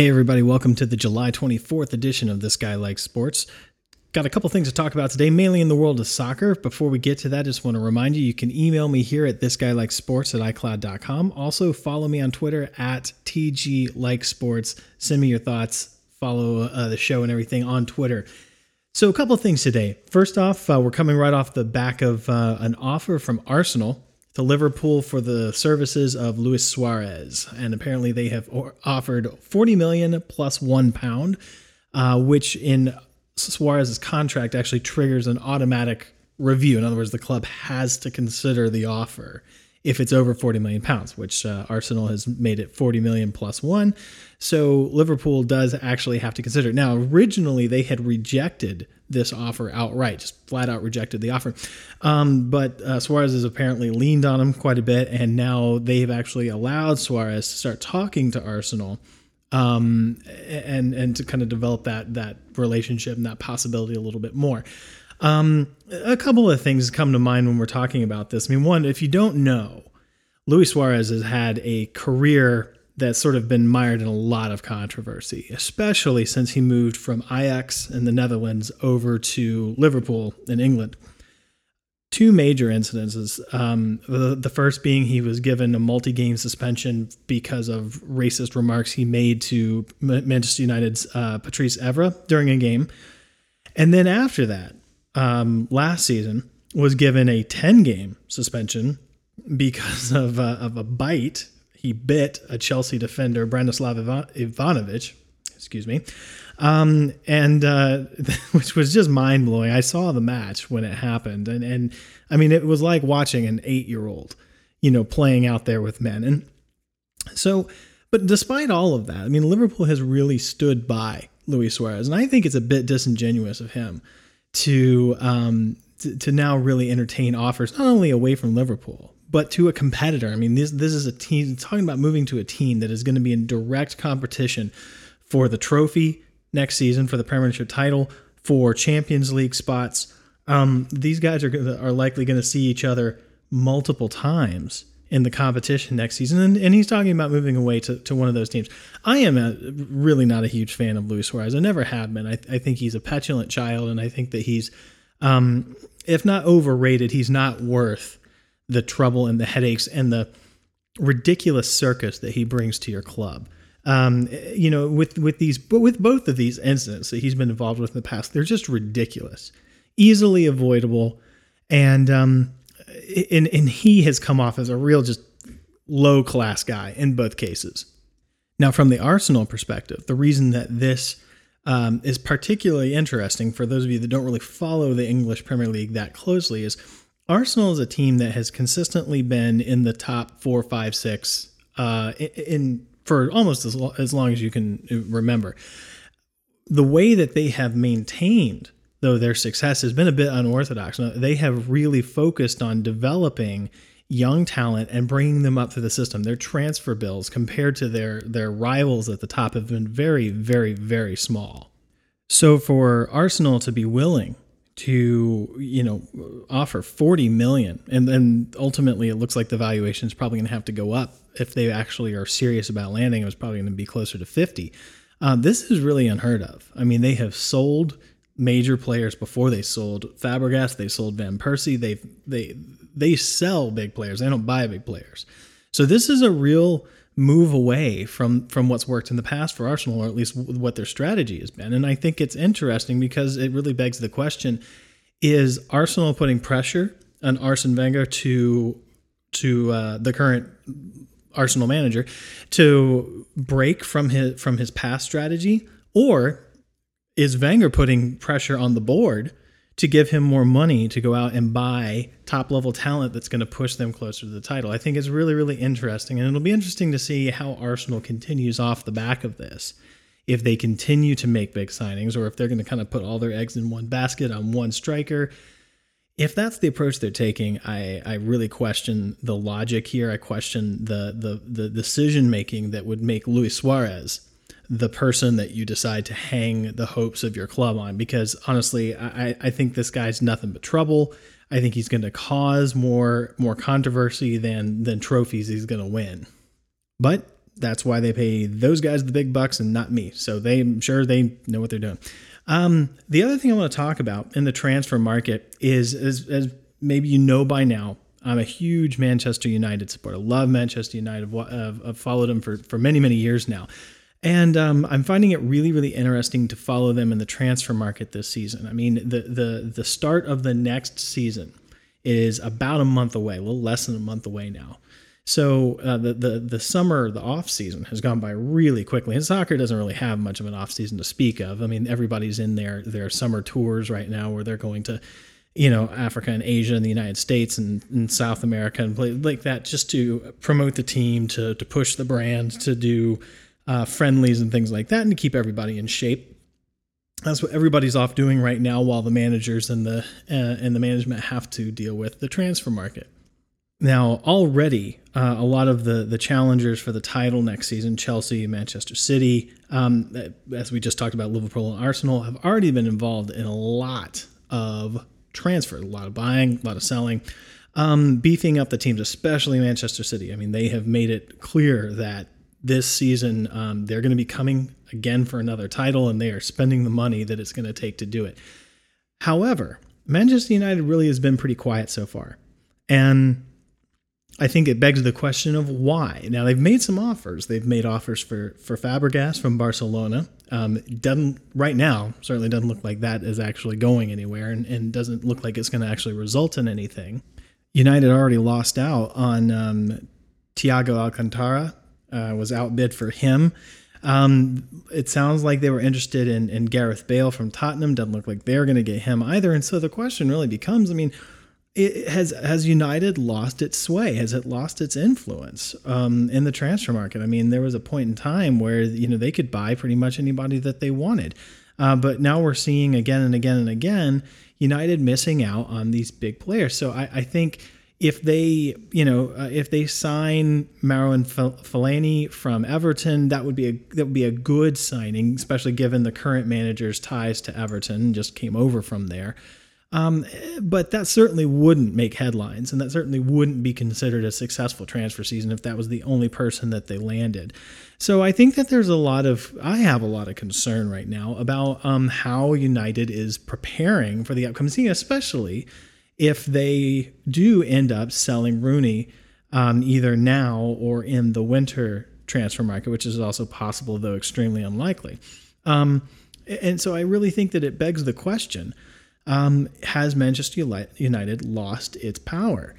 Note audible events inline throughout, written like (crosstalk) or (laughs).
Hey, everybody, welcome to the July 24th edition of This Guy Likes Sports. Got a couple things to talk about today, mainly in the world of soccer. Before we get to that, I just want to remind you you can email me here at thisguylikes.sports at icloud.com. Also, follow me on Twitter at tgLikeSports. Send me your thoughts, follow uh, the show and everything on Twitter. So, a couple things today. First off, uh, we're coming right off the back of uh, an offer from Arsenal to Liverpool for the services of Luis Suarez, and apparently they have offered 40 million plus one pound, uh, which in Suarez's contract actually triggers an automatic review. In other words, the club has to consider the offer if it's over 40 million pounds, which uh, Arsenal has made it 40 million plus one. So Liverpool does actually have to consider it. Now, originally they had rejected this offer outright, just flat out rejected the offer. Um, but uh, Suarez has apparently leaned on him quite a bit, and now they've actually allowed Suarez to start talking to Arsenal. Um, and and to kind of develop that that relationship and that possibility a little bit more. Um, a couple of things come to mind when we're talking about this. I mean, one, if you don't know, Luis Suarez has had a career that's sort of been mired in a lot of controversy, especially since he moved from Ajax in the Netherlands over to Liverpool in England. Two major incidences. Um, the, the first being he was given a multi game suspension because of racist remarks he made to Manchester United's uh, Patrice Evra during a game. And then after that, um, last season was given a 10 game suspension because (laughs) of, uh, of a bite. He bit a Chelsea defender, Branislav Ivanovic, excuse me, um, and uh, (laughs) which was just mind blowing. I saw the match when it happened, and and I mean it was like watching an eight year old, you know, playing out there with men. And so, but despite all of that, I mean Liverpool has really stood by Luis Suarez, and I think it's a bit disingenuous of him to um, to, to now really entertain offers not only away from Liverpool but to a competitor. I mean, this this is a team talking about moving to a team that is going to be in direct competition for the trophy next season, for the Premiership title, for Champions League spots. Um, these guys are are likely going to see each other multiple times in the competition next season. And, and he's talking about moving away to, to one of those teams. I am a, really not a huge fan of Luis Suarez. I never have been. I, I think he's a petulant child, and I think that he's, um, if not overrated, he's not worth the trouble and the headaches and the ridiculous circus that he brings to your club. Um, you know, with with these, but with both of these incidents that he's been involved with in the past, they're just ridiculous, easily avoidable, and um, and and he has come off as a real just low class guy in both cases. Now, from the Arsenal perspective, the reason that this um, is particularly interesting for those of you that don't really follow the English Premier League that closely is Arsenal is a team that has consistently been in the top four, five, six uh, in, in for almost as, lo- as long as you can remember. The way that they have maintained though their success has been a bit unorthodox. They have really focused on developing young talent and bringing them up through the system. Their transfer bills compared to their their rivals at the top have been very very very small. So for Arsenal to be willing to you know offer 40 million and then ultimately it looks like the valuation is probably going to have to go up if they actually are serious about landing it was probably going to be closer to 50 uh, this is really unheard of i mean they have sold major players before they sold Fabregas. They sold Van Persie. They they they sell big players. They don't buy big players. So this is a real move away from from what's worked in the past for Arsenal, or at least what their strategy has been. And I think it's interesting because it really begs the question: Is Arsenal putting pressure on Arsene Wenger to to uh, the current Arsenal manager to break from his from his past strategy, or is Wenger putting pressure on the board to give him more money to go out and buy top level talent that's going to push them closer to the title? I think it's really, really interesting. And it'll be interesting to see how Arsenal continues off the back of this. If they continue to make big signings or if they're going to kind of put all their eggs in one basket on one striker. If that's the approach they're taking, I, I really question the logic here. I question the the the decision making that would make Luis Suarez the person that you decide to hang the hopes of your club on because honestly I, I think this guy's nothing but trouble i think he's going to cause more more controversy than than trophies he's going to win but That's why they pay those guys the big bucks and not me. So they, I'm sure they know what they're doing. Um, the other thing I want to talk about in the transfer market is, is, as maybe you know by now, I'm a huge Manchester United supporter. Love Manchester United. I've, I've followed them for, for many, many years now. And um, I'm finding it really, really interesting to follow them in the transfer market this season. I mean, the the the start of the next season is about a month away, a little less than a month away now. So uh, the the the summer, the off season has gone by really quickly, and soccer doesn't really have much of an off season to speak of. I mean, everybody's in their their summer tours right now, where they're going to, you know, Africa and Asia and the United States and, and South America and play like that, just to promote the team, to to push the brand, to do uh, friendlies and things like that, and to keep everybody in shape. That's what everybody's off doing right now, while the managers and the uh, and the management have to deal with the transfer market. Now, already, uh, a lot of the the challengers for the title next season, Chelsea, Manchester City, um, as we just talked about, Liverpool and Arsenal, have already been involved in a lot of transfer, a lot of buying, a lot of selling, um, beefing up the teams, especially Manchester City. I mean, they have made it clear that this season um, they're going to be coming again for another title and they are spending the money that it's going to take to do it. However, Manchester United really has been pretty quiet so far. And I think it begs the question of why. Now they've made some offers. They've made offers for for Fabregas from Barcelona. Um, doesn't right now certainly doesn't look like that is actually going anywhere, and, and doesn't look like it's going to actually result in anything. United already lost out on um, Thiago Alcantara uh, was outbid for him. Um, it sounds like they were interested in, in Gareth Bale from Tottenham. Doesn't look like they're going to get him either. And so the question really becomes: I mean, it has has United lost its sway? Has it lost its influence um, in the transfer market? I mean, there was a point in time where you know they could buy pretty much anybody that they wanted, uh, but now we're seeing again and again and again United missing out on these big players. So I, I think if they, you know, uh, if they sign Marouane Fellaini from Everton, that would be a that would be a good signing, especially given the current manager's ties to Everton, just came over from there. Um, but that certainly wouldn't make headlines, and that certainly wouldn't be considered a successful transfer season if that was the only person that they landed. So I think that there's a lot of, I have a lot of concern right now about um, how United is preparing for the upcoming season, especially if they do end up selling Rooney um, either now or in the winter transfer market, which is also possible, though extremely unlikely. Um, and so I really think that it begs the question um, Has Manchester United lost its power?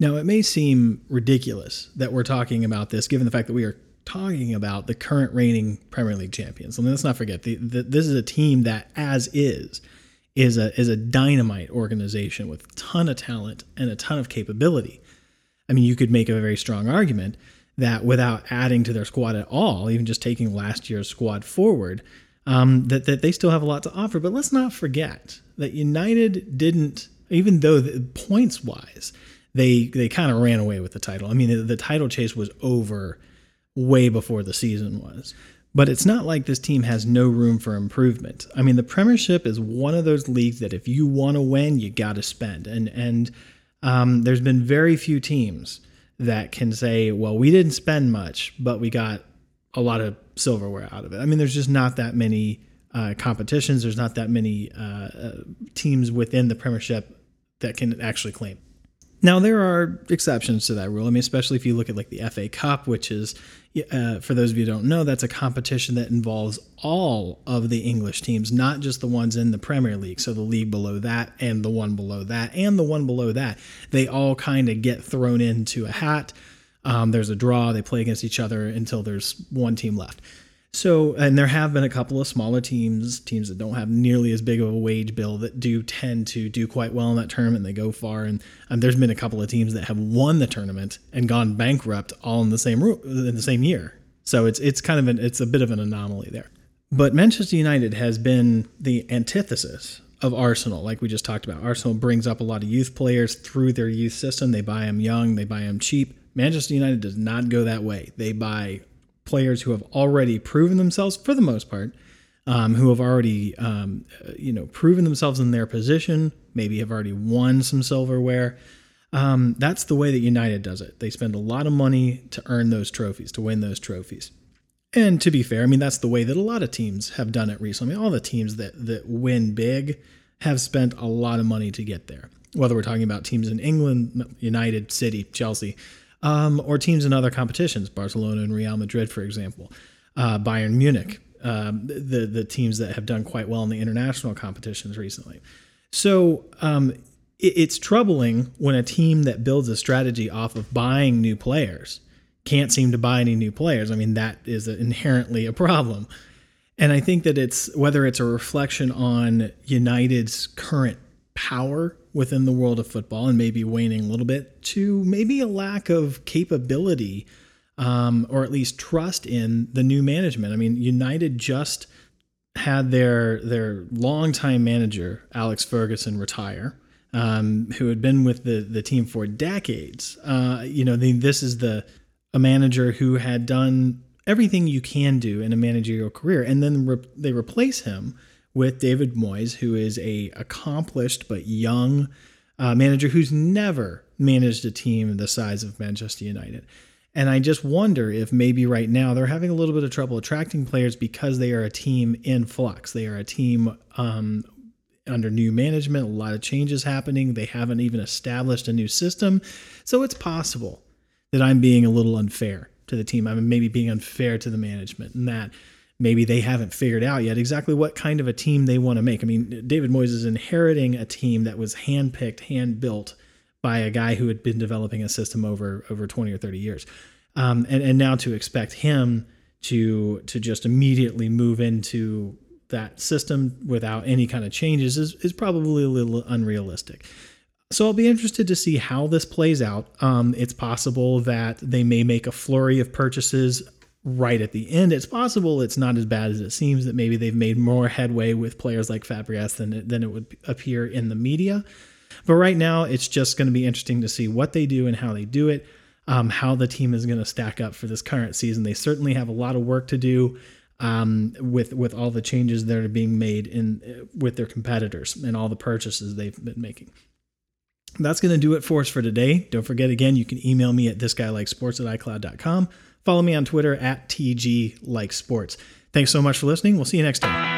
Now, it may seem ridiculous that we're talking about this, given the fact that we are talking about the current reigning Premier League champions. Mean, let's not forget the, the, this is a team that, as is, is a is a dynamite organization with a ton of talent and a ton of capability. I mean, you could make a very strong argument that without adding to their squad at all, even just taking last year's squad forward, um, that that they still have a lot to offer. But let's not forget that United didn't, even though the, points wise, they they kind of ran away with the title. I mean, the, the title chase was over way before the season was. But it's not like this team has no room for improvement. I mean, the Premiership is one of those leagues that if you want to win, you got to spend. And and um, there's been very few teams that can say, well, we didn't spend much, but we got a lot of silverware out of it. I mean, there's just not that many uh, competitions. There's not that many uh, uh, teams within the Premiership that can actually claim. Now there are exceptions to that rule. I mean, especially if you look at like the FA Cup, which is, uh, for those of you who don't know, that's a competition that involves all of the English teams, not just the ones in the Premier League. So the league below that, and the one below that, and the one below that, they all kind of get thrown into a hat. Um, there's a draw. They play against each other until there's one team left. So, and there have been a couple of smaller teams, teams that don't have nearly as big of a wage bill that do tend to do quite well in that tournament. They go far, and, and there's been a couple of teams that have won the tournament and gone bankrupt all in the same in the same year. So it's it's kind of an it's a bit of an anomaly there. But Manchester United has been the antithesis of Arsenal, like we just talked about. Arsenal brings up a lot of youth players through their youth system. They buy them young, they buy them cheap. Manchester United does not go that way. They buy players who have already proven themselves for the most part, um, who have already um, you know proven themselves in their position, maybe have already won some silverware. Um, that's the way that United does it. They spend a lot of money to earn those trophies, to win those trophies. And to be fair, I mean that's the way that a lot of teams have done it recently. I mean, all the teams that that win big have spent a lot of money to get there. Whether we're talking about teams in England, United, City, Chelsea, um, or teams in other competitions, Barcelona and Real Madrid, for example, uh, Bayern Munich, um, the the teams that have done quite well in the international competitions recently. So um, it, it's troubling when a team that builds a strategy off of buying new players can't seem to buy any new players. I mean, that is inherently a problem. And I think that it's whether it's a reflection on United's current power within the world of football and maybe waning a little bit to maybe a lack of capability um, or at least trust in the new management. I mean, United just had their their longtime manager Alex Ferguson retire, um, who had been with the the team for decades. Uh, you know, the, this is the a manager who had done everything you can do in a managerial career, and then re- they replace him with David Moyes, who is a accomplished but young uh, manager who's never managed a team the size of Manchester United. And I just wonder if maybe right now they're having a little bit of trouble attracting players because they are a team in flux. They are a team um, under new management, a lot of changes happening. They haven't even established a new system. So it's possible that I'm being a little unfair to the team. I'm maybe being unfair to the management and that maybe they haven't figured out yet exactly what kind of a team they want to make. I mean, David Moyes is inheriting a team that was handpicked, hand built by a guy who had been developing a system over over 20 or 30 years. Um, and, and now to expect him to to just immediately move into that system without any kind of changes is, is probably a little unrealistic. So I'll be interested to see how this plays out. Um, it's possible that they may make a flurry of purchases right at the end. It's possible it's not as bad as it seems. That maybe they've made more headway with players like Fabregas than it, than it would appear in the media. But right now, it's just going to be interesting to see what they do and how they do it, um, how the team is going to stack up for this current season. They certainly have a lot of work to do um, with with all the changes that are being made in with their competitors and all the purchases they've been making. That's going to do it for us for today. Don't forget again, you can email me at thisguylikes.sports at icloud.com. Follow me on Twitter at TG Like Sports. Thanks so much for listening. We'll see you next time.